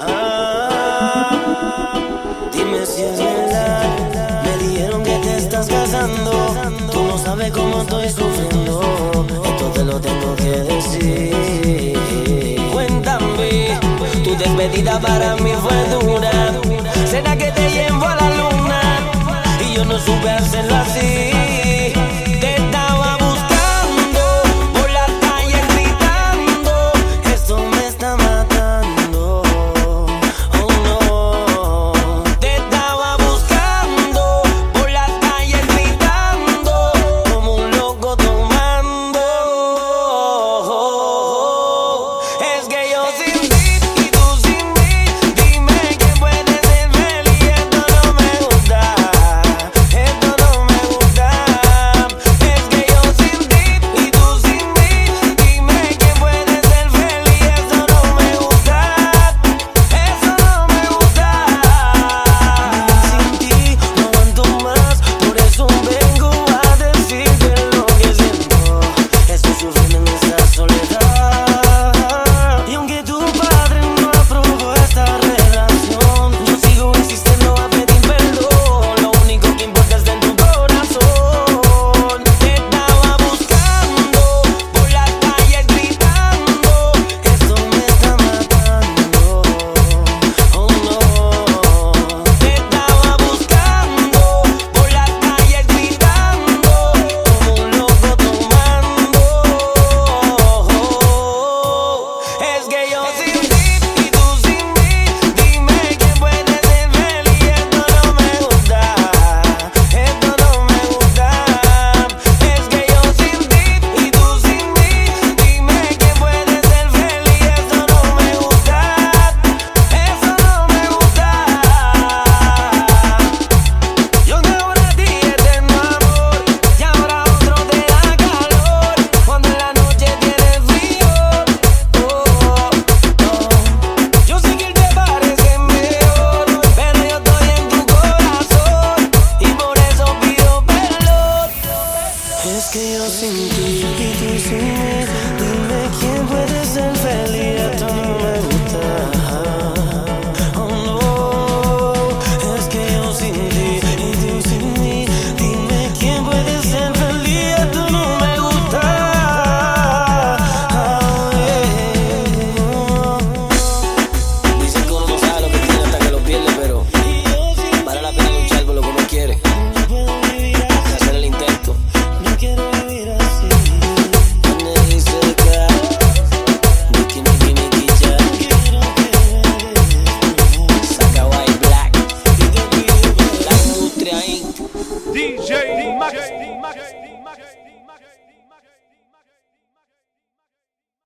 Ah, dime si es verdad. Me dijeron que te estás casando. Tú no sabes cómo estoy sufriendo. Esto te lo tengo que decir. Cuéntame Tu despedida para mí fue dura. ¿Será que te llevo a la luna? Y yo no supe hacer Es que yo sin ti y tú sin mí, dime quién puede ser feliz. DJ, DJ Max. DJ, Max.